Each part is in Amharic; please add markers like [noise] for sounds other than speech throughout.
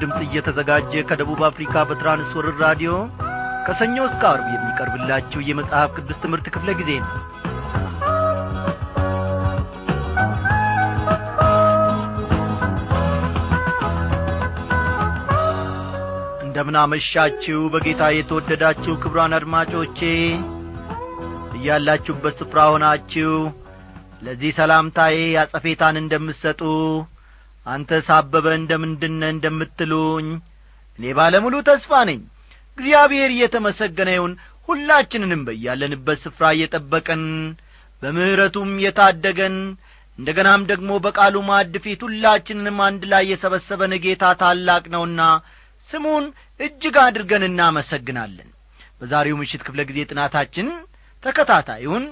ድምፅ እየተዘጋጀ ከደቡብ አፍሪካ በትራንስወርር ራዲዮ ከሰኞ እስከ አርብ የሚቀርብላችሁ የመጽሐፍ ቅዱስ ትምህርት ክፍለ ጊዜ ነው። እንደምናመሻችሁ በጌታ የተወደዳችሁ ክብሯን አድማጮቼ እያላችሁበት ስፍራ ሆናችሁ ለዚህ ሰላምታዬ ያጸፌታን እንደምትሰጡ አንተ ሳበበ እንደምንድነ እንደምትሉኝ እኔ ባለሙሉ ተስፋ ነኝ። እግዚአብሔር እየተመሰገነ ይሁን ሁላችንንም በያለንበት ስፍራ እየጠበቀን በምሕረቱም የታደገን እንደ ገናም ደግሞ በቃሉ ማዕድ ፊት ሁላችንንም አንድ ላይ የሰበሰበን ጌታ ታላቅ ነውና ስሙን እጅግ አድርገን እናመሰግናለን። በዛሬው ምሽት ክፍለ ጊዜ ጥናታችን ተከታታዩን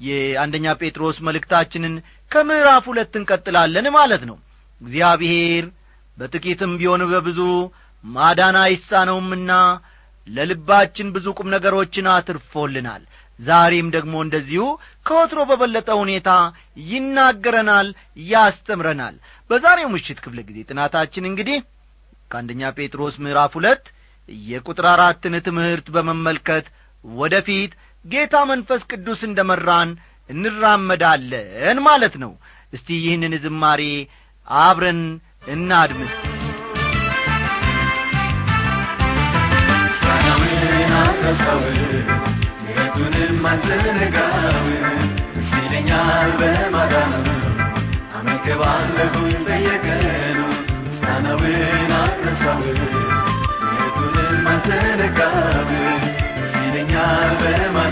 የአንደኛ ጴጥሮስ መልእክታችንን ከምዕራፍ ሁለት እንቀጥላለን ማለት ነው እግዚአብሔር በጥቂትም ቢሆን በብዙ ማዳን አይሳነውምና ለልባችን ብዙ ቁም ነገሮችን አትርፎልናል። ዛሬም ደግሞ እንደዚሁ ከወትሮ በበለጠ ሁኔታ ይናገረናል ያስተምረናል። በዛሬው ምሽት ክፍለ ጊዜ ጥናታችን እንግዲህ ከአንደኛ ጴጥሮስ ምዕራፍ ሁለት የቁጥር አራትን ትምህርት በመመልከት ወደ ፊት ጌታ መንፈስ ቅዱስ እንደ መራን እንራመዳለን ማለት ነው። እስቲ ይህንን ዝማሬ አብረን እናድምጥ አትዘነጋው ይለኛል በማዳኑ አመልክባለሁኝ በየቀኑ። ምሕረቱንም አትዘነጋው ይለኛል በማዳኑ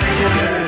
Hallelujah.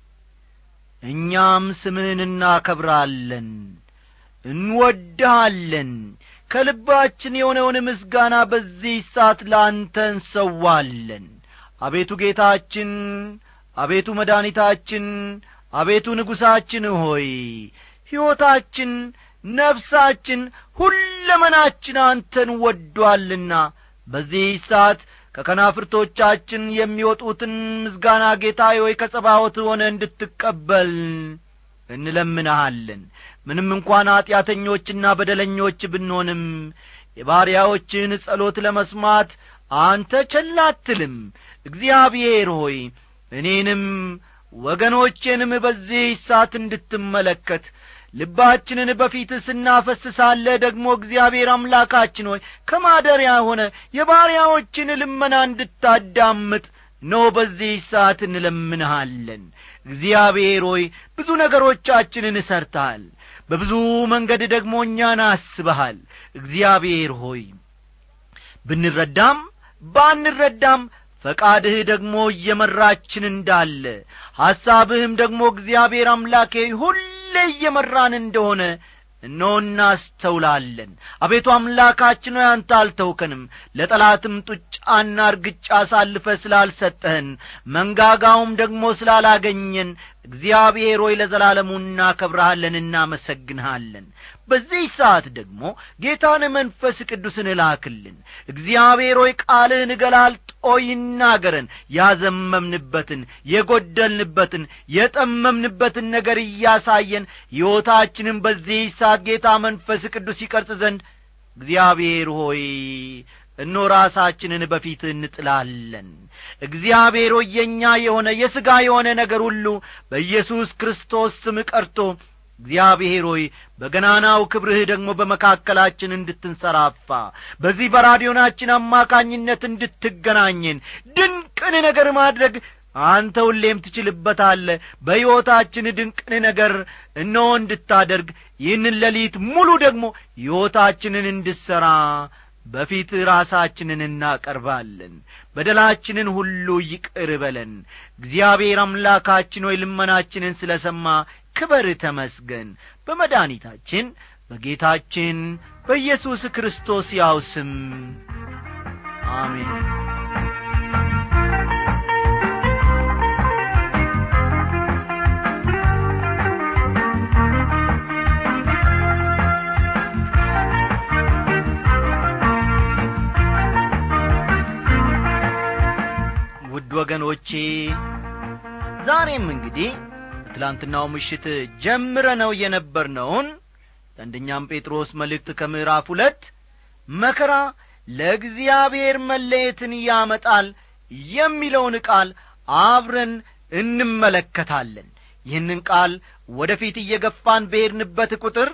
እኛም ስምህን እናከብራለን እንወድሃለን። ከልባችን የሆነውን ምስጋና በዚህ ሰዓት ለአንተ እንሰዋለን። አቤቱ ጌታችን አቤቱ መድኃኒታችን አቤቱ ንጉሣችን ሆይ ሕይወታችን ነፍሳችን ሁለመናችን አንተን ወዷልና በዚህ ሰዓት ከከናፍርቶቻችን የሚወጡትን ምስጋና ጌታ ሆይ ከጸባዖት ሆነ እንድትቀበል እንለምንሃለን። ምንም እንኳን ኀጢአተኞችና በደለኞች ብንሆንም የባሪያዎችን ጸሎት ለመስማት አንተ ቸል አትልም። እግዚአብሔር ሆይ እኔንም ወገኖቼንም በዚህ ሰዓት እንድትመለከት ልባችንን በፊት ስናፈስሳለ ደግሞ እግዚአብሔር አምላካችን ሆይ ከማደሪያ ሆነ የባሪያዎችን ልመና እንድታዳምጥ ኖ በዚህ ሰዓት እንለምንሃለን። እግዚአብሔር ሆይ ብዙ ነገሮቻችንን እሰርተሃል በብዙ መንገድ ደግሞ እኛን አስበሃል። እግዚአብሔር ሆይ ብንረዳም ባንረዳም ፈቃድህ ደግሞ እየመራችን እንዳለ ሐሳብህም ደግሞ እግዚአብሔር አምላኬ ሁሌ እየመራን እንደሆነ እነሆ እናስተውላለን። አቤቱ አምላካችን ሆይ አንተ አልተውከንም። ለጠላትም ጡጫና እርግጫ አሳልፈ ስላልሰጠህን መንጋጋውም ደግሞ ስላላገኘን እግዚአብሔር ሆይ ለዘላለሙ እናከብረሃለን እናመሰግንሃለን በዚህ ሰዓት ደግሞ ጌታን መንፈስ ቅዱስን እላክልን እግዚአብሔር ሆይ ቃልህን ገላልጦ ይናገረን። ያዘመምንበትን የጐደልንበትን የጠመምንበትን ነገር እያሳየን ሕይወታችንን በዚህ ሰዓት ጌታ መንፈስ ቅዱስ ይቀርጽ ዘንድ እግዚአብሔር ሆይ እኖ ራሳችንን በፊት እንጥላለን። እግዚአብሔር የእኛ የሆነ የሥጋ የሆነ ነገር ሁሉ በኢየሱስ ክርስቶስ ስም ቀርቶ እግዚአብሔር ሆይ በገናናው ክብርህ ደግሞ በመካከላችን እንድትንሰራፋ በዚህ በራዲዮናችን አማካኝነት እንድትገናኝን ድንቅን ነገር ማድረግ አንተ ሁሌም ትችልበታለ በሕይወታችን ድንቅን ነገር እነሆ እንድታደርግ ይህንን ሌሊት ሙሉ ደግሞ ሕይወታችንን እንድሠራ በፊት ራሳችንን እናቀርባለን። በደላችንን ሁሉ ይቅር በለን። እግዚአብሔር አምላካችን ሆይ ልመናችንን ስለ ሰማ ክበር ተመስገን። በመድኒታችን በጌታችን በኢየሱስ ክርስቶስ ያው ስም አሜን። ውድ ወገኖቼ ዛሬም እንግዲህ ትላንትናው ምሽት ጀምረ ነው የነበርነውን የአንደኛም ጴጥሮስ መልእክት ከምዕራፍ ሁለት መከራ ለእግዚአብሔር መለየትን ያመጣል የሚለውን ቃል አብረን እንመለከታለን። ይህንን ቃል ወደ ፊት እየገፋን በሄድንበት ቁጥር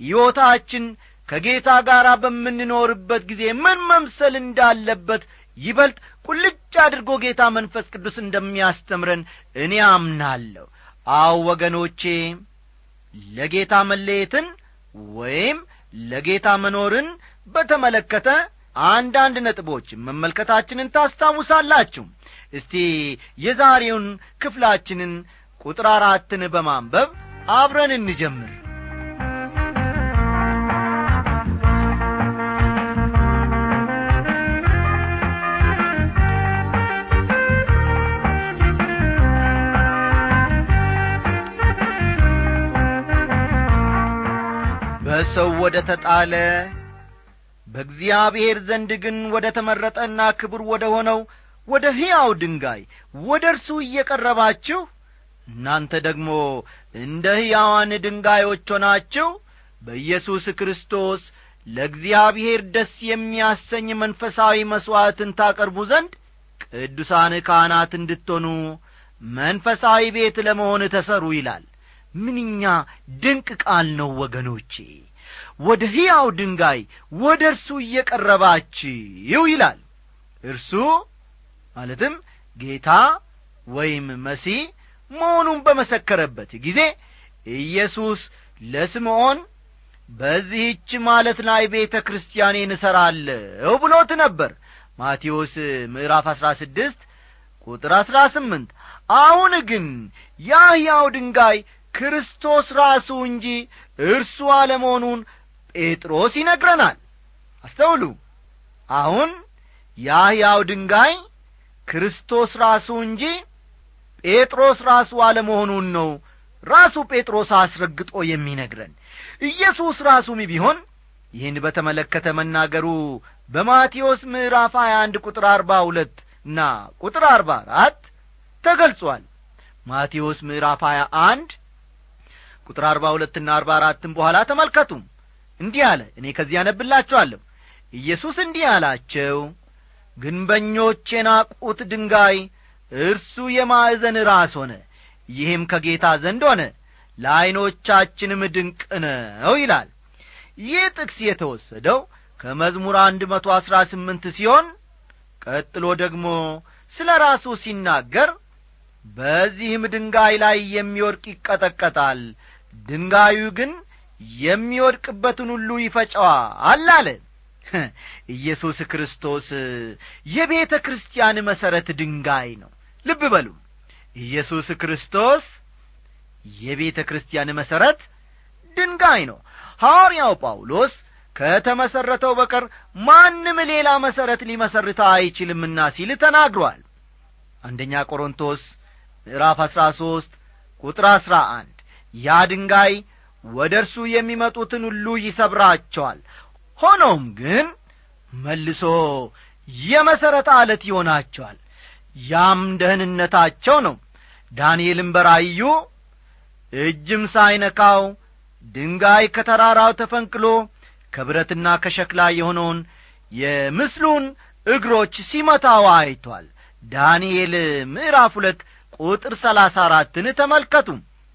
ሕይወታችን ከጌታ ጋር በምንኖርበት ጊዜ ምን መምሰል እንዳለበት ይበልጥ ቁልጭ አድርጎ ጌታ መንፈስ ቅዱስ እንደሚያስተምረን እኔ አምናለሁ አው ወገኖቼ ለጌታ መለየትን ወይም ለጌታ መኖርን በተመለከተ አንዳንድ ነጥቦች መመልከታችንን ታስታውሳላችሁ። እስቲ የዛሬውን ክፍላችንን ቁጥር አራትን በማንበብ አብረን እንጀምር በሰው ወደ ተጣለ። በእግዚአብሔር ዘንድ ግን ወደ ተመረጠና ክብር ወደ ሆነው ወደ ሕያው ድንጋይ ወደ እርሱ እየቀረባችሁ እናንተ ደግሞ እንደ ሕያዋን ድንጋዮች ሆናችሁ በኢየሱስ ክርስቶስ ለእግዚአብሔር ደስ የሚያሰኝ መንፈሳዊ መሥዋዕትን ታቀርቡ ዘንድ ቅዱሳን ካህናት እንድትሆኑ መንፈሳዊ ቤት ለመሆን ተሰሩ ይላል። ምንኛ ድንቅ ቃል ነው ወገኖቼ ወደ ሕያው ድንጋይ ወደ እርሱ እየቀረባችሁ ይላል። እርሱ ማለትም ጌታ ወይም መሲህ መሆኑን በመሰከረበት ጊዜ ኢየሱስ ለስምዖን በዚህች ማለት ላይ ቤተ ክርስቲያኔን እሠራለሁ ብሎት ነበር። ማቴዎስ ምዕራፍ አሥራ ስድስት ቁጥር አሥራ ስምንት አሁን ግን ያ ሕያው ድንጋይ ክርስቶስ ራሱ እንጂ እርሱ አለመሆኑን ጴጥሮስ ይነግረናል። አስተውሉ። አሁን ያ ድንጋይ ክርስቶስ ራሱ እንጂ ጴጥሮስ ራሱ አለመሆኑን ነው ራሱ ጴጥሮስ አስረግጦ የሚነግረን። ኢየሱስ ራሱም ቢሆን ይህን በተመለከተ መናገሩ በማቴዎስ ምዕራፍ 21 ቁጥር አርባ ሁለት እና ቁጥር አርባ አራት ተገልጿል። ማቴዎስ ምዕራፍ 21 ቁጥር አርባ ሁለትና አርባ አራትም በኋላ ተመልከቱም። እንዲህ አለ እኔ ከዚህ ያነብላችኋለሁ ኢየሱስ እንዲህ አላቸው ግንበኞች የናቁት ድንጋይ እርሱ የማዕዘን ራስ ሆነ ይህም ከጌታ ዘንድ ሆነ ለዐይኖቻችንም ድንቅ ነው ይላል። ይህ ጥቅስ የተወሰደው ከመዝሙር አንድ መቶ አሥራ ስምንት ሲሆን ቀጥሎ ደግሞ ስለ ራሱ ሲናገር በዚህም ድንጋይ ላይ የሚወድቅ ይቀጠቀጣል ድንጋዩ ግን የሚወድቅበትን ሁሉ ይፈጨዋል አለ። [laughs] ኢየሱስ ክርስቶስ የቤተ ክርስቲያን መሠረት ድንጋይ ነው። ልብ በሉ። ኢየሱስ ክርስቶስ የቤተ ክርስቲያን መሠረት ድንጋይ ነው። ሐዋርያው ጳውሎስ ከተመሠረተው በቀር ማንም ሌላ መሠረት ሊመሠርተ አይችልምና ሲል ተናግሯል። አንደኛ ቆሮንቶስ ምዕራፍ አሥራ ሦስት ቁጥር አሥራ አንድ ያ ድንጋይ ወደ እርሱ የሚመጡትን ሁሉ ይሰብራቸዋል። ሆኖም ግን መልሶ የመሠረት አለት ይሆናቸዋል። ያም ደህንነታቸው ነው። ዳንኤልም በራእዩ እጅም ሳይነካው ድንጋይ ከተራራው ተፈንቅሎ ከብረትና ከሸክላ የሆነውን የምስሉን እግሮች ሲመታው አይቷል። ዳንኤል ምዕራፍ ሁለት ቁጥር ሰላሳ አራትን ተመልከቱ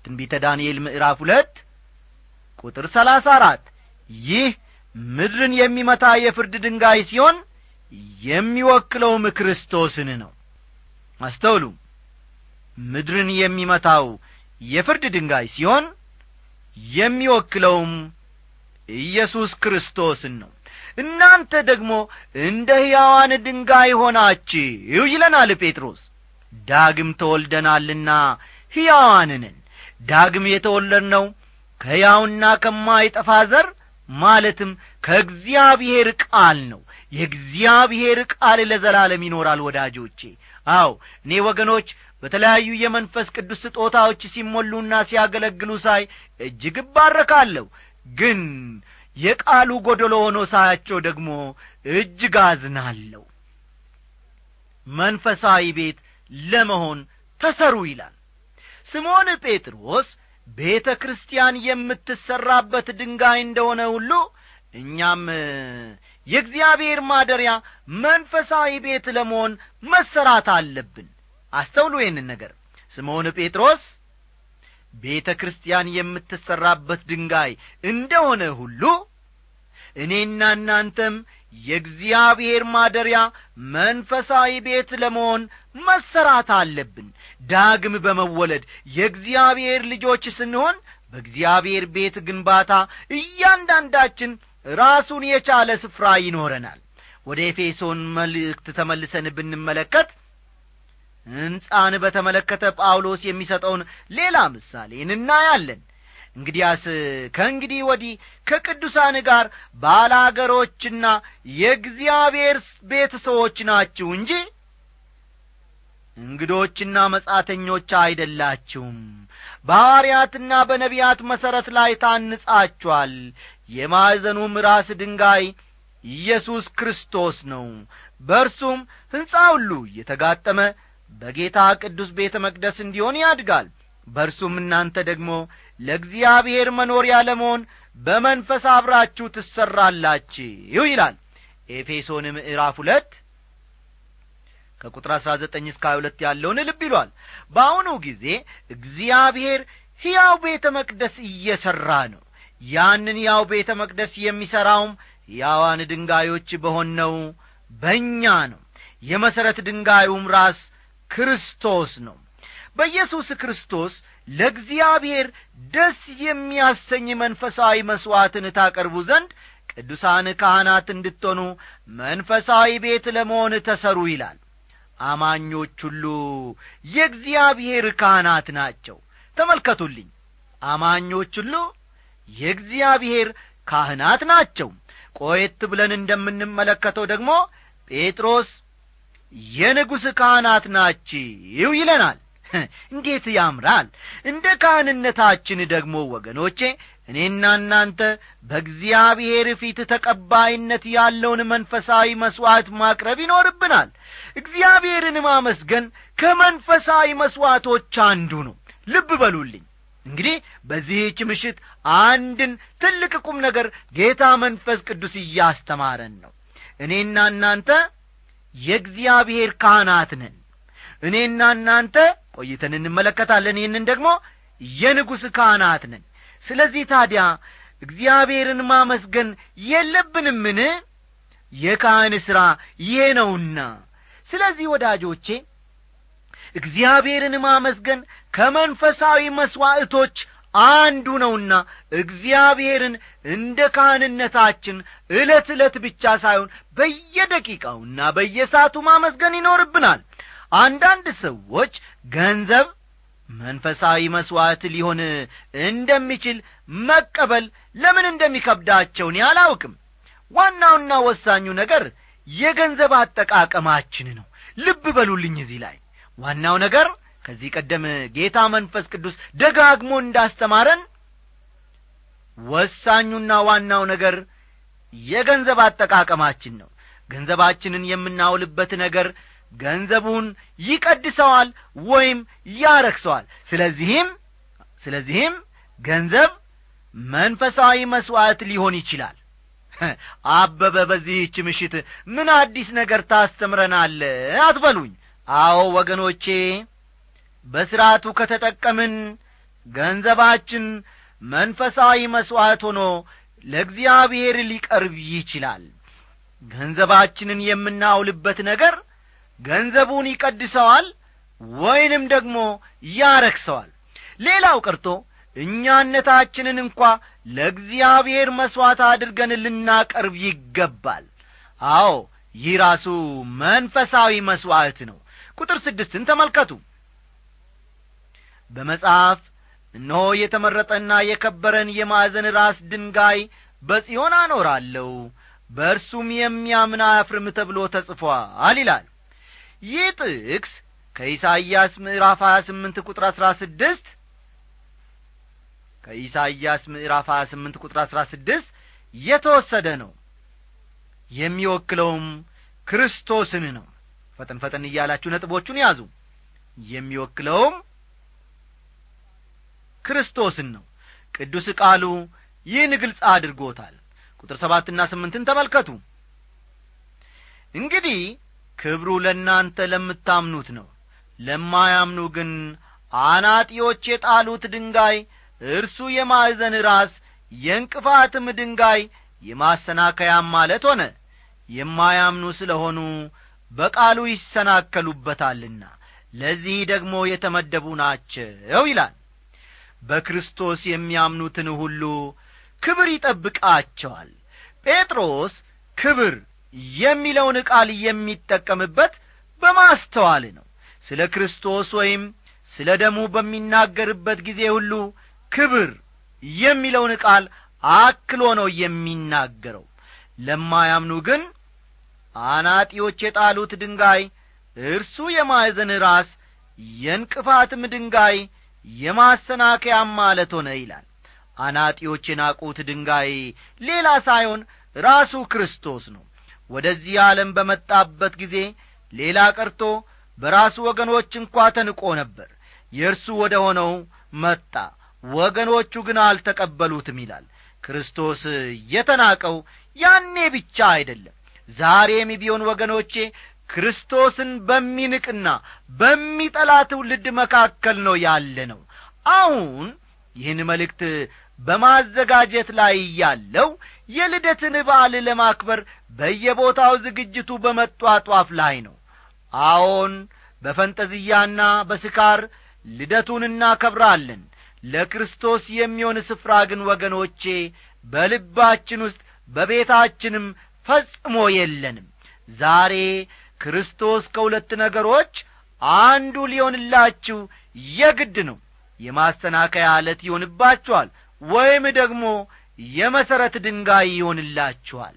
ትንቢተ ዳንኤል ምዕራፍ ሁለት ቁጥር ሰላሳ አራት ይህ ምድርን የሚመታ የፍርድ ድንጋይ ሲሆን የሚወክለውም ክርስቶስን ነው። አስተውሉ። ምድርን የሚመታው የፍርድ ድንጋይ ሲሆን የሚወክለውም ኢየሱስ ክርስቶስን ነው። እናንተ ደግሞ እንደ ሕያዋን ድንጋይ ሆናችሁ ይለናል ጴጥሮስ። ዳግም ተወልደናልና ሕያዋንንን ዳግም የተወለድነው ከሕያውና ከማይጠፋ ዘር ማለትም ከእግዚአብሔር ቃል ነው። የእግዚአብሔር ቃል ለዘላለም ይኖራል ወዳጆቼ። አው እኔ ወገኖች በተለያዩ የመንፈስ ቅዱስ ስጦታዎች ሲሞሉና ሲያገለግሉ ሳይ እጅግ እባረካለሁ። ግን የቃሉ ጐደሎ ሆኖ ሳያቸው ደግሞ እጅግ አዝናለሁ። መንፈሳዊ ቤት ለመሆን ተሰሩ ይላል ስምዖን ጴጥሮስ ቤተ ክርስቲያን የምትሠራበት ድንጋይ እንደሆነ ሁሉ እኛም የእግዚአብሔር ማደሪያ መንፈሳዊ ቤት ለመሆን መሰራት አለብን። አስተውሉ ይህንን ነገር። ስምዖን ጴጥሮስ ቤተ ክርስቲያን የምትሠራበት ድንጋይ እንደሆነ ሁሉ እኔና እናንተም የእግዚአብሔር ማደሪያ መንፈሳዊ ቤት ለመሆን መሰራት አለብን። ዳግም በመወለድ የእግዚአብሔር ልጆች ስንሆን በእግዚአብሔር ቤት ግንባታ እያንዳንዳችን ራሱን የቻለ ስፍራ ይኖረናል። ወደ ኤፌሶን መልእክት ተመልሰን ብንመለከት ሕንጻን በተመለከተ ጳውሎስ የሚሰጠውን ሌላ ምሳሌን እናያለን እንግዲያስ ከእንግዲህ ወዲህ ከቅዱሳን ጋር ባላገሮችና የእግዚአብሔር ቤት ሰዎች ናችሁ እንጂ እንግዶችና መጻተኞች አይደላችሁም። በሐዋርያትና በነቢያት መሠረት ላይ ታንጻችኋል። የማዕዘኑም ራስ ድንጋይ ኢየሱስ ክርስቶስ ነው። በእርሱም ሕንጻ ሁሉ እየተጋጠመ በጌታ ቅዱስ ቤተ መቅደስ እንዲሆን ያድጋል። በእርሱም እናንተ ደግሞ ለእግዚአብሔር መኖሪያ ለመሆን በመንፈስ አብራችሁ ትሠራላችሁ ይላል። ኤፌሶን ምዕራፍ ሁለት ከቁጥር አሥራ ዘጠኝ እስከ ሀያ ሁለት ያለውን ልብ ይሏል። በአሁኑ ጊዜ እግዚአብሔር ሕያው ቤተ መቅደስ እየሠራ ነው። ያንን ያው ቤተ መቅደስ የሚሠራውም ሕያዋን ድንጋዮች በሆነው በእኛ ነው። የመሠረት ድንጋዩም ራስ ክርስቶስ ነው። በኢየሱስ ክርስቶስ ለእግዚአብሔር ደስ የሚያሰኝ መንፈሳዊ መሥዋዕትን ታቀርቡ ዘንድ ቅዱሳን ካህናት እንድትሆኑ መንፈሳዊ ቤት ለመሆን ተሰሩ ይላል። አማኞች ሁሉ የእግዚአብሔር ካህናት ናቸው። ተመልከቱልኝ። አማኞች ሁሉ የእግዚአብሔር ካህናት ናቸው። ቆየት ብለን እንደምንመለከተው ደግሞ ጴጥሮስ የንጉሥ ካህናት ናችሁ ይለናል [laughs] እንዴት ያምራል! እንደ ካህንነታችን ደግሞ ወገኖቼ እኔና እናንተ በእግዚአብሔር ፊት ተቀባይነት ያለውን መንፈሳዊ መሥዋዕት ማቅረብ ይኖርብናል። እግዚአብሔርን ማመስገን ከመንፈሳዊ መሥዋዕቶች አንዱ ነው። ልብ በሉልኝ። እንግዲህ በዚህች ምሽት አንድን ትልቅ ቁም ነገር ጌታ መንፈስ ቅዱስ እያስተማረን ነው። እኔና እናንተ የእግዚአብሔር ካህናት ነን። እኔና እናንተ ቆይተን እንመለከታለን። ይህንን ደግሞ የንጉሥ ካህናት ነን። ስለዚህ ታዲያ እግዚአብሔርን ማመስገን የለብንምን? የካህን ሥራ ይሄ ነውና። ስለዚህ ወዳጆቼ እግዚአብሔርን ማመስገን ከመንፈሳዊ መሥዋዕቶች አንዱ ነውና እግዚአብሔርን እንደ ካህንነታችን ዕለት ዕለት ብቻ ሳይሆን በየደቂቃውና በየሰዓቱ ማመስገን ይኖርብናል አንዳንድ ሰዎች ገንዘብ መንፈሳዊ መሥዋዕት ሊሆን እንደሚችል መቀበል ለምን እንደሚከብዳቸው እኔ አላውቅም። ዋናውና ወሳኙ ነገር የገንዘብ አጠቃቀማችን ነው። ልብ በሉልኝ እዚህ ላይ። ዋናው ነገር ከዚህ ቀደም ጌታ መንፈስ ቅዱስ ደጋግሞ እንዳስተማረን ወሳኙና ዋናው ነገር የገንዘብ አጠቃቀማችን ነው። ገንዘባችንን የምናውልበት ነገር ገንዘቡን ይቀድሰዋል ወይም ያረክሰዋል። ስለዚህም ስለዚህም ገንዘብ መንፈሳዊ መሥዋዕት ሊሆን ይችላል። [laughs] አበበ በዚህች ምሽት ምን አዲስ ነገር ታስተምረናለ አትበሉኝ? አዎ ወገኖቼ በሥርዓቱ ከተጠቀምን ገንዘባችን መንፈሳዊ መሥዋዕት ሆኖ ለእግዚአብሔር ሊቀርብ ይችላል። ገንዘባችንን የምናውልበት ነገር ገንዘቡን ይቀድሰዋል ወይንም ደግሞ ያረክሰዋል። ሌላው ቀርቶ እኛነታችንን እንኳ ለእግዚአብሔር መሥዋዕት አድርገን ልናቀርብ ይገባል። አዎ ይህ ራሱ መንፈሳዊ መሥዋዕት ነው። ቁጥር ስድስትን ተመልከቱ። በመጽሐፍ እነሆ የተመረጠና የከበረን የማዕዘን ራስ ድንጋይ በጽዮን አኖራለሁ በእርሱም የሚያምን አያፍርም ተብሎ ተጽፏል ይላል ይህ ጥቅስ ከኢሳይያስ ምዕራፍ ሀያ ስምንት ቁጥር አሥራ ስድስት ከኢሳይያስ ምዕራፍ ሀያ ስምንት ቁጥር አሥራ ስድስት የተወሰደ ነው። የሚወክለውም ክርስቶስን ነው። ፈጠን ፈጠን እያላችሁ ነጥቦቹን ያዙ። የሚወክለውም ክርስቶስን ነው። ቅዱስ ቃሉ ይህን ግልጽ አድርጎታል። ቁጥር ሰባትና ስምንትን ተመልከቱ። እንግዲህ ክብሩ ለእናንተ ለምታምኑት ነው። ለማያምኑ ግን አናጢዎች የጣሉት ድንጋይ እርሱ የማዕዘን ራስ የእንቅፋትም ድንጋይ የማሰናከያም ማለት ሆነ። የማያምኑ ስለ ሆኑ በቃሉ ይሰናከሉበታልና ለዚህ ደግሞ የተመደቡ ናቸው ይላል። በክርስቶስ የሚያምኑትን ሁሉ ክብር ይጠብቃቸዋል። ጴጥሮስ ክብር የሚለውን ቃል የሚጠቀምበት በማስተዋል ነው። ስለ ክርስቶስ ወይም ስለ ደሙ በሚናገርበት ጊዜ ሁሉ ክብር የሚለውን ቃል አክሎ ነው የሚናገረው። ለማያምኑ ግን አናጢዎች የጣሉት ድንጋይ እርሱ የማዕዘን ራስ የእንቅፋትም ድንጋይ የማሰናከያም ማለት ሆነ ይላል። አናጢዎች የናቁት ድንጋይ ሌላ ሳይሆን ራሱ ክርስቶስ ነው ወደዚህ ዓለም በመጣበት ጊዜ ሌላ ቀርቶ በራሱ ወገኖች እንኳ ተንቆ ነበር። የእርሱ ወደ ሆነው መጣ። ወገኖቹ ግን አልተቀበሉትም ይላል። ክርስቶስ የተናቀው ያኔ ብቻ አይደለም። ዛሬም ቢሆን ወገኖቼ ክርስቶስን በሚንቅና በሚጠላ ትውልድ መካከል ነው ያለ ነው አሁን ይህን መልእክት በማዘጋጀት ላይ ያለው የልደትን በዓል ለማክበር በየቦታው ዝግጅቱ በመጧጧፍ ላይ ነው። አዎን በፈንጠዝያና በስካር ልደቱን እናከብራለን። ለክርስቶስ የሚሆን ስፍራ ግን ወገኖቼ በልባችን ውስጥ በቤታችንም ፈጽሞ የለንም። ዛሬ ክርስቶስ ከሁለት ነገሮች አንዱ ሊሆንላችሁ የግድ ነው። የማሰናከያ አለት ይሆንባችኋል ወይም ደግሞ የመሠረት ድንጋይ ይሆንላችኋል።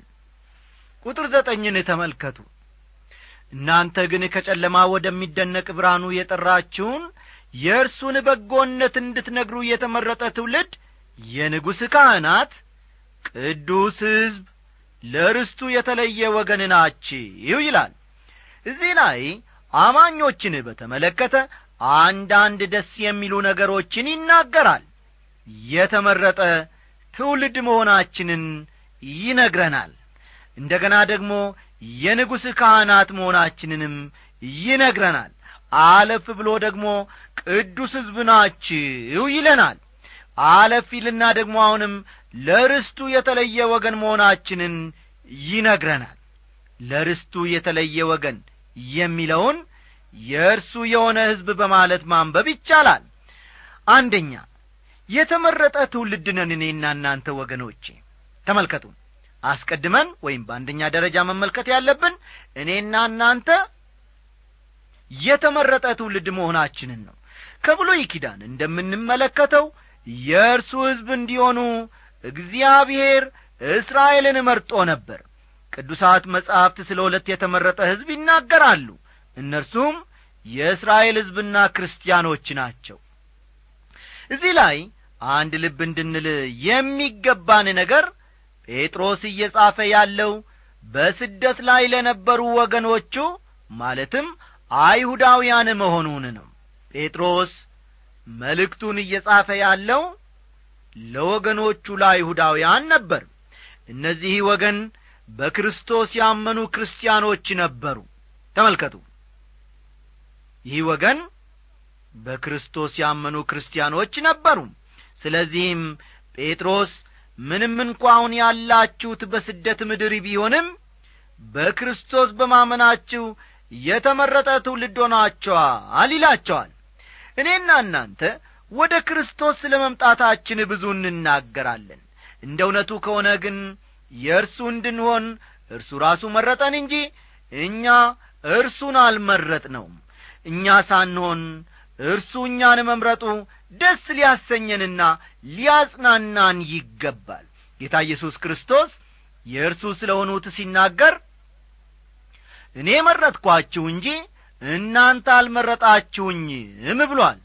ቁጥር ዘጠኝን ተመልከቱ። እናንተ ግን ከጨለማ ወደሚደነቅ ብርሃኑ የጠራችውን የእርሱን በጎነት እንድትነግሩ የተመረጠ ትውልድ የንጉሥ ካህናት ቅዱስ ሕዝብ ለርስቱ የተለየ ወገን ናችሁ ይላል። እዚህ ላይ አማኞችን በተመለከተ አንዳንድ ደስ የሚሉ ነገሮችን ይናገራል። የተመረጠ ትውልድ መሆናችንን ይነግረናል። እንደ ገና ደግሞ የንጉሥ ካህናት መሆናችንንም ይነግረናል። አለፍ ብሎ ደግሞ ቅዱስ ሕዝብ ናችሁ ይለናል። አለፍ ይልና ደግሞ አሁንም ለርስቱ የተለየ ወገን መሆናችንን ይነግረናል። ለርስቱ የተለየ ወገን የሚለውን የእርሱ የሆነ ሕዝብ በማለት ማንበብ ይቻላል። አንደኛ የተመረጠ ትውልድ ነን እኔና እናንተ ወገኖቼ ተመልከቱ። አስቀድመን ወይም በአንደኛ ደረጃ መመልከት ያለብን እኔና እናንተ የተመረጠ ትውልድ መሆናችንን ነው። ከብሉይ ኪዳን እንደምንመለከተው የእርሱ ሕዝብ እንዲሆኑ እግዚአብሔር እስራኤልን መርጦ ነበር። ቅዱሳት መጻሕፍት ስለ ሁለት የተመረጠ ሕዝብ ይናገራሉ። እነርሱም የእስራኤል ሕዝብና ክርስቲያኖች ናቸው። እዚህ ላይ አንድ ልብ እንድንል የሚገባን ነገር ጴጥሮስ እየጻፈ ያለው በስደት ላይ ለነበሩ ወገኖቹ ማለትም አይሁዳውያን መሆኑን ነው። ጴጥሮስ መልእክቱን እየጻፈ ያለው ለወገኖቹ ለአይሁዳውያን ነበር። እነዚህ ወገን በክርስቶስ ያመኑ ክርስቲያኖች ነበሩ። ተመልከቱ። ይህ ወገን በክርስቶስ ያመኑ ክርስቲያኖች ነበሩ ስለዚህም ጴጥሮስ ምንም እንኳ አሁን ያላችሁት በስደት ምድር ቢሆንም በክርስቶስ በማመናችሁ የተመረጠ ትውልድ ሆናቸዋል ይላቸዋል። እኔና እናንተ ወደ ክርስቶስ ስለ መምጣታችን ብዙ እንናገራለን። እንደ እውነቱ ከሆነ ግን የእርሱ እንድንሆን እርሱ ራሱ መረጠን እንጂ እኛ እርሱን አልመረጥነውም። እኛ ሳንሆን እርሱ እኛን መምረጡ ደስ ሊያሰኘንና ሊያጽናናን ይገባል። ጌታ ኢየሱስ ክርስቶስ የእርሱ ስለ ሆኑት ሲናገር እኔ መረጥኳችሁ እንጂ እናንተ አልመረጣችሁኝም ብሏል።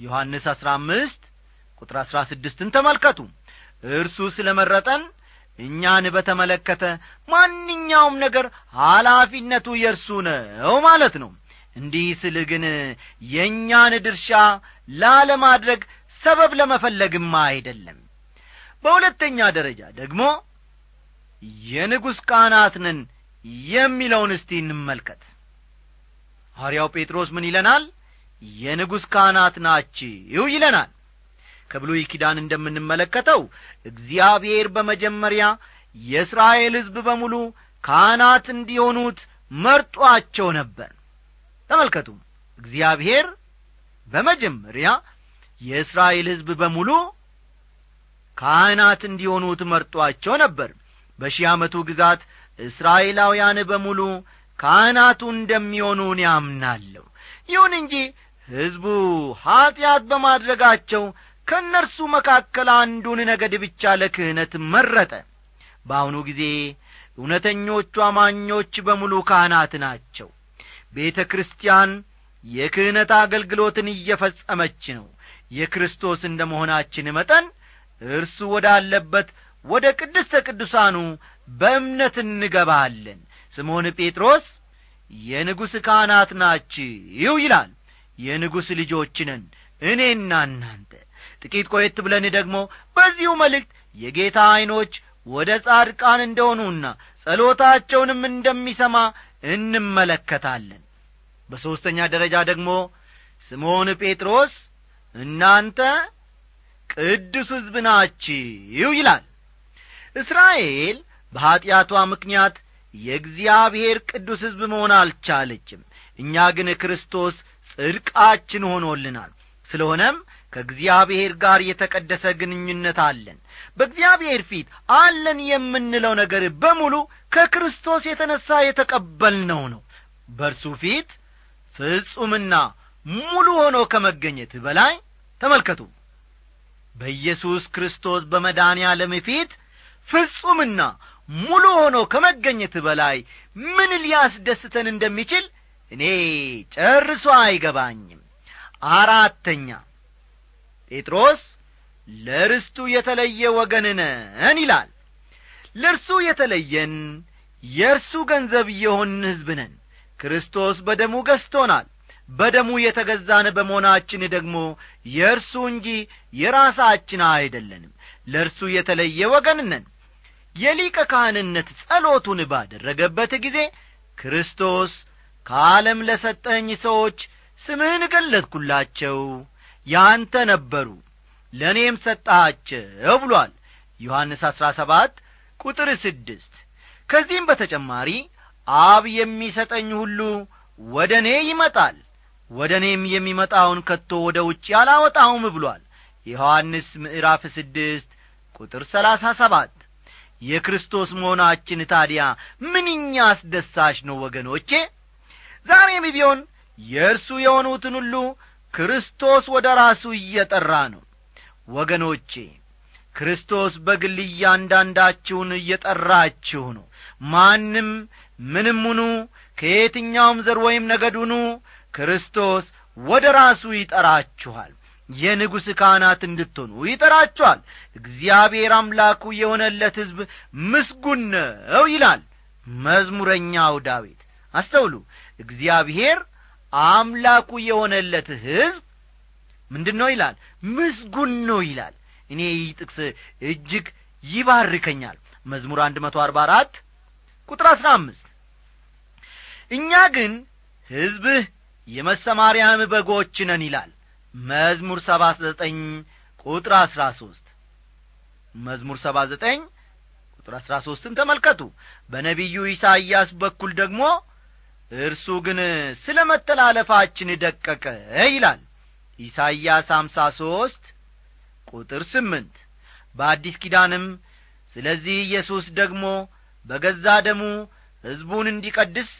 ዮሐንስ አሥራ አምስት ቁጥር አሥራ ስድስትን ተመልከቱ። እርሱ ስለ መረጠን እኛን በተመለከተ ማንኛውም ነገር ኃላፊነቱ የእርሱ ነው ማለት ነው። እንዲህ ስል ግን የእኛን ድርሻ ላለማድረግ ሰበብ ለመፈለግማ አይደለም። በሁለተኛ ደረጃ ደግሞ የንጉሥ ነን የሚለውን እስቲ እንመልከት። ሐርያው ጴጥሮስ ምን ይለናል? የንጉሥ ካህናት ናችሁ ይለናል። ከብሉይ ኪዳን እንደምንመለከተው እግዚአብሔር በመጀመሪያ የእስራኤል ሕዝብ በሙሉ ካህናት እንዲሆኑት መርጧቸው ነበር። ተመልከቱ እግዚአብሔር በመጀመሪያ የእስራኤል ሕዝብ በሙሉ ካህናት እንዲሆኑት መርጧቸው ነበር። በሺህ ዓመቱ ግዛት እስራኤላውያን በሙሉ ካህናቱ እንደሚሆኑን ያምናለሁ። ይሁን እንጂ ሕዝቡ ኀጢአት በማድረጋቸው ከእነርሱ መካከል አንዱን ነገድ ብቻ ለክህነት መረጠ። በአሁኑ ጊዜ እውነተኞቹ አማኞች በሙሉ ካህናት ናቸው። ቤተ ክርስቲያን የክህነት አገልግሎትን እየፈጸመች ነው። የክርስቶስ እንደ መሆናችን መጠን እርሱ ወዳለበት ወደ ቅድስተ ቅዱሳኑ በእምነት እንገባለን። ስምዖን ጴጥሮስ የንጉሥ ካህናት ናችሁ ይላል። የንጉሥ ልጆች ነን እኔና እናንተ። ጥቂት ቆየት ብለን ደግሞ በዚሁ መልእክት የጌታ ዐይኖች ወደ ጻድቃን እንደሆኑና ጸሎታቸውንም እንደሚሰማ እንመለከታለን በሦስተኛ ደረጃ ደግሞ ስምዖን ጴጥሮስ እናንተ ቅዱስ ሕዝብ ናችሁ ይላል። እስራኤል በኀጢአቷ ምክንያት የእግዚአብሔር ቅዱስ ሕዝብ መሆን አልቻለችም። እኛ ግን ክርስቶስ ጽድቃችን ሆኖልናል። ስለሆነም ከእግዚአብሔር ጋር የተቀደሰ ግንኙነት አለን። በእግዚአብሔር ፊት አለን የምንለው ነገር በሙሉ ከክርስቶስ የተነሣ የተቀበልነው ነው። በእርሱ ፊት ፍጹምና ሙሉ ሆኖ ከመገኘት በላይ ተመልከቱ። በኢየሱስ ክርስቶስ በመድኃኔ ዓለም ፊት ፍጹምና ሙሉ ሆኖ ከመገኘት በላይ ምን ሊያስደስተን እንደሚችል እኔ ጨርሶ አይገባኝም። አራተኛ ጴጥሮስ ለርስቱ የተለየ ወገን ነን ይላል። ለእርሱ የተለየን የእርሱ ገንዘብ የሆን ሕዝብ ነን ክርስቶስ በደሙ ገዝቶናል። በደሙ የተገዛን በመሆናችን ደግሞ የእርሱ እንጂ የራሳችን አይደለንም። ለእርሱ የተለየ ወገን ነን። የሊቀ ካህንነት ጸሎቱን ባደረገበት ጊዜ ክርስቶስ ከዓለም ለሰጠኝ ሰዎች ስምህን ገለጥኩላቸው። ያንተ ነበሩ ለእኔም ሰጠሃቸው ብሏል። ዮሐንስ አሥራ ሰባት ቁጥር ስድስት። ከዚህም በተጨማሪ አብ የሚሰጠኝ ሁሉ ወደ እኔ ይመጣል ወደ እኔም የሚመጣውን ከቶ ወደ ውጭ አላወጣውም ብሏል። የዮሐንስ ምዕራፍ ስድስት ቁጥር ሰላሳ ሰባት የክርስቶስ መሆናችን ታዲያ ምንኛ አስደሳች ነው ወገኖቼ! ዛሬም ቢሆን የእርሱ የሆኑትን ሁሉ ክርስቶስ ወደ ራሱ እየጠራ ነው። ወገኖቼ ክርስቶስ በግል እያንዳንዳችሁን እየጠራችሁ ነው ማንም ምንም ሁኑ ከየትኛውም ዘር ወይም ነገዱኑ ክርስቶስ ወደ ራሱ ይጠራችኋል። የንጉሥ ካህናት እንድትሆኑ ይጠራችኋል። እግዚአብሔር አምላኩ የሆነለት ሕዝብ ምስጉን ነው ይላል መዝሙረኛው ዳዊት። አስተውሉ። እግዚአብሔር አምላኩ የሆነለት ሕዝብ ምንድን ነው ይላል? ምስጉን ነው ይላል። እኔ ይህ ጥቅስ እጅግ ይባርከኛል። መዝሙር አንድ መቶ አርባ አራት ቁጥር አሥራ አምስት። እኛ ግን ሕዝብህ የመሰማሪያም በጎች ነን ይላል። መዝሙር ሰባ ዘጠኝ ቁጥር አሥራ ሦስት መዝሙር ሰባ ዘጠኝ ቁጥር አሥራ ሦስትን ተመልከቱ። በነቢዩ ኢሳይያስ በኩል ደግሞ እርሱ ግን ስለ መተላለፋችን ደቀቀ ይላል። ኢሳይያስ አምሳ ሦስት ቁጥር ስምንት። በአዲስ ኪዳንም ስለዚህ ኢየሱስ ደግሞ በገዛ ደሙ ሕዝቡን እንዲቀድስ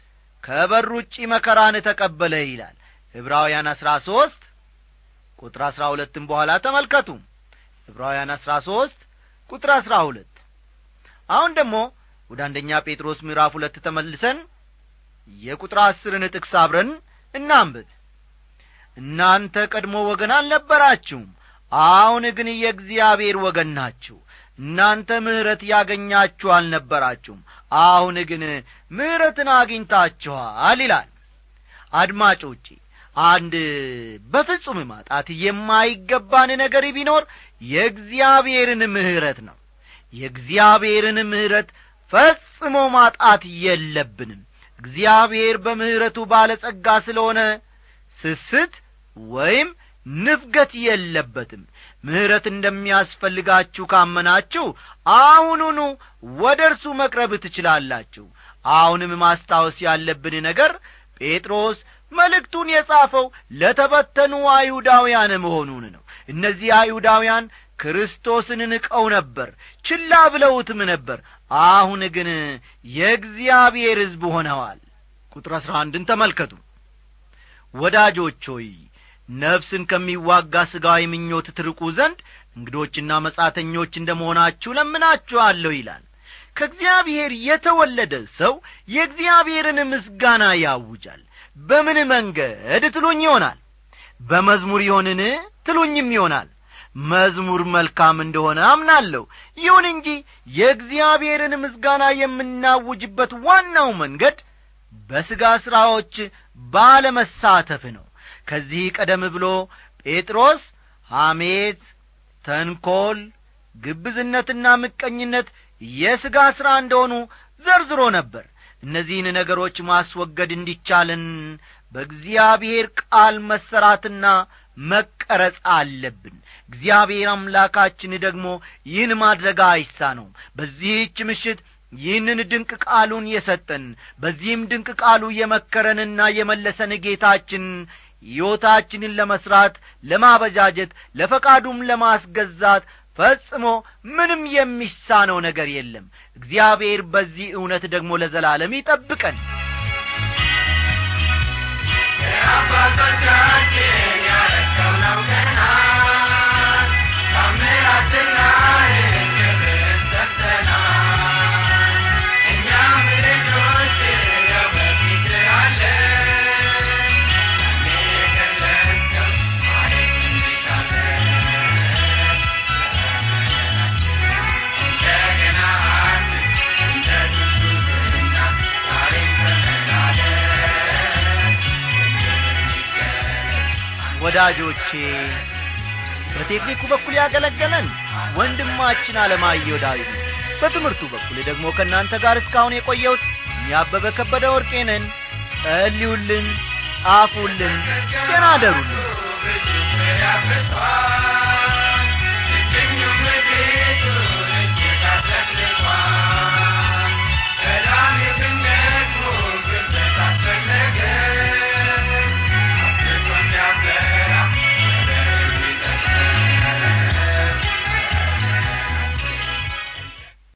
ከበር ውጪ መከራን ተቀበለ ይላል። ዕብራውያን አሥራ ሦስት ቁጥር አሥራ ሁለትም በኋላ ተመልከቱ። ዕብራውያን አሥራ ሦስት ቁጥር አሥራ ሁለት አሁን ደግሞ ወደ አንደኛ ጴጥሮስ ምዕራፍ ሁለት ተመልሰን የቁጥር አስርን ጥቅስ አብረን እናንብብ። እናንተ ቀድሞ ወገን አልነበራችሁም አሁን ግን የእግዚአብሔር ወገን ናችሁ እናንተ ምሕረት ያገኛችሁ አልነበራችሁም። አሁን ግን ምሕረትን አግኝታችኋል ይላል። አድማጮቼ አንድ በፍጹም ማጣት የማይገባን ነገር ቢኖር የእግዚአብሔርን ምሕረት ነው። የእግዚአብሔርን ምሕረት ፈጽሞ ማጣት የለብንም። እግዚአብሔር በምሕረቱ ባለጸጋ ስለሆነ ስስት ወይም ንፍገት የለበትም። ምሕረት እንደሚያስፈልጋችሁ ካመናችሁ አሁኑኑ ወደ እርሱ መቅረብ ትችላላችሁ። አሁንም ማስታወስ ያለብን ነገር ጴጥሮስ መልእክቱን የጻፈው ለተበተኑ አይሁዳውያን መሆኑን ነው። እነዚህ አይሁዳውያን ክርስቶስን ንቀው ነበር ችላ ብለውትም ነበር። አሁን ግን የእግዚአብሔር ሕዝብ ሆነዋል። ቁጥር አሥራ አንድን ተመልከቱ። ወዳጆች ሆይ ነፍስን ከሚዋጋ ሥጋዊ ምኞት ትርቁ ዘንድ እንግዶችና መጻተኞች እንደ መሆናችሁ ለምናችኋለሁ ይላል። ከእግዚአብሔር የተወለደ ሰው የእግዚአብሔርን ምስጋና ያውጃል። በምን መንገድ ትሉኝ ይሆናል? በመዝሙር ይሆንን ትሉኝም ይሆናል። መዝሙር መልካም እንደሆነ አምናለሁ። ይሁን እንጂ የእግዚአብሔርን ምስጋና የምናውጅበት ዋናው መንገድ በሥጋ ሥራዎች ባለመሳተፍ ነው ከዚህ ቀደም ብሎ ጴጥሮስ ሐሜት ተንኰል ግብዝነትና ምቀኝነት የሥጋ ሥራ እንደሆኑ ዘርዝሮ ነበር። እነዚህን ነገሮች ማስወገድ እንዲቻለን በእግዚአብሔር ቃል መሰራትና መቀረጽ አለብን። እግዚአብሔር አምላካችን ደግሞ ይህን ማድረግ አይሳ ነው በዚህች ምሽት ይህንን ድንቅ ቃሉን የሰጠን በዚህም ድንቅ ቃሉ የመከረንና የመለሰን ጌታችን ሕይወታችንን ለመሥራት ለማበጃጀት ለፈቃዱም ለማስገዛት ፈጽሞ ምንም የሚሳነው ነገር የለም። እግዚአብሔር በዚህ እውነት ደግሞ ለዘላለም ይጠብቀን። የአባቶቻችን ያረከው ነው ገና ታምራትና በቴክኒኩ በኩል ያገለገለን ወንድማችን አለማየሁ ዳዊት በትምህርቱ በኩል ደግሞ ከእናንተ ጋር እስካሁን የቆየሁት አበበ ከበደ ወርቄ ነን። ጸልዩልን ጻፉልን አፍርቷል